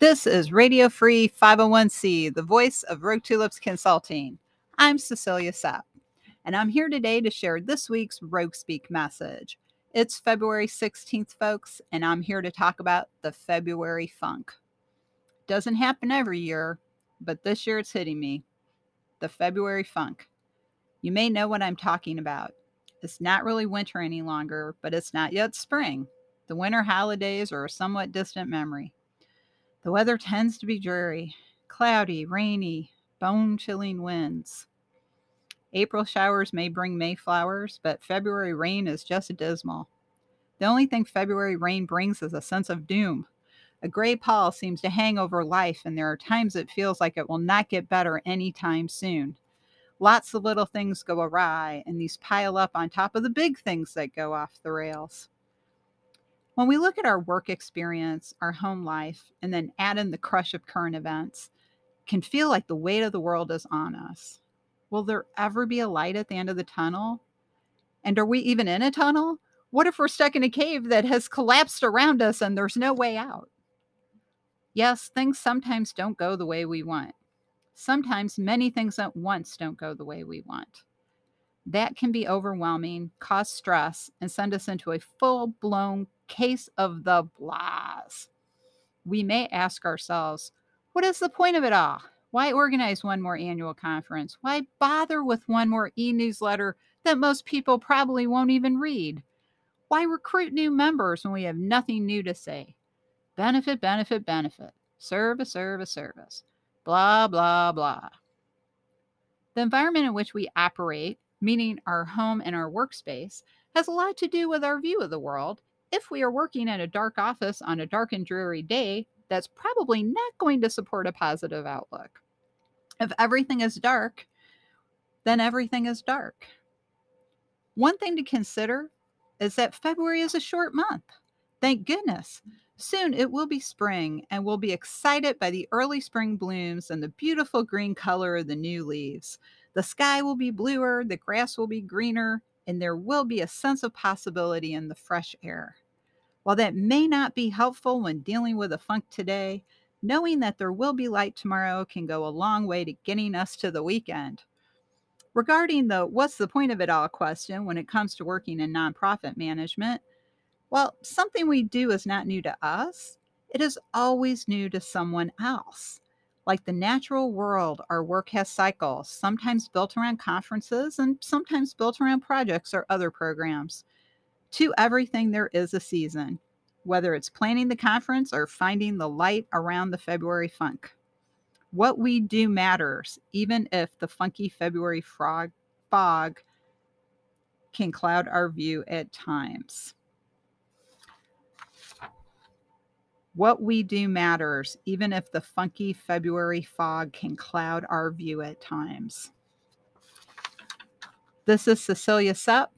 This is Radio Free 501c, the voice of Rogue Tulips Consulting. I'm Cecilia Sepp, and I'm here today to share this week's Rogue Speak message. It's February 16th, folks, and I'm here to talk about the February funk. Doesn't happen every year, but this year it's hitting me. The February funk. You may know what I'm talking about. It's not really winter any longer, but it's not yet spring. The winter holidays are a somewhat distant memory. The weather tends to be dreary, cloudy, rainy, bone chilling winds. April showers may bring May flowers, but February rain is just dismal. The only thing February rain brings is a sense of doom. A gray pall seems to hang over life, and there are times it feels like it will not get better anytime soon. Lots of little things go awry, and these pile up on top of the big things that go off the rails. When we look at our work experience, our home life, and then add in the crush of current events, can feel like the weight of the world is on us. Will there ever be a light at the end of the tunnel? And are we even in a tunnel? What if we're stuck in a cave that has collapsed around us and there's no way out? Yes, things sometimes don't go the way we want. Sometimes many things at once don't go the way we want. That can be overwhelming, cause stress, and send us into a full blown case of the blahs. We may ask ourselves, what is the point of it all? Why organize one more annual conference? Why bother with one more e newsletter that most people probably won't even read? Why recruit new members when we have nothing new to say? Benefit, benefit, benefit. Service, service, service. Blah, blah, blah. The environment in which we operate, meaning our home and our workspace, has a lot to do with our view of the world if we are working in a dark office on a dark and dreary day, that's probably not going to support a positive outlook. If everything is dark, then everything is dark. One thing to consider is that February is a short month. Thank goodness. Soon it will be spring, and we'll be excited by the early spring blooms and the beautiful green color of the new leaves. The sky will be bluer, the grass will be greener, and there will be a sense of possibility in the fresh air. While that may not be helpful when dealing with a funk today, knowing that there will be light tomorrow can go a long way to getting us to the weekend. Regarding the what's the point of it all question when it comes to working in nonprofit management, well, something we do is not new to us, it is always new to someone else. Like the natural world, our work has cycles, sometimes built around conferences and sometimes built around projects or other programs. To everything, there is a season, whether it's planning the conference or finding the light around the February funk. What we do matters, even if the funky February frog, fog can cloud our view at times. What we do matters, even if the funky February fog can cloud our view at times. This is Cecilia Sepp,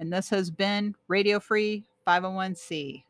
and this has been Radio Free 501c.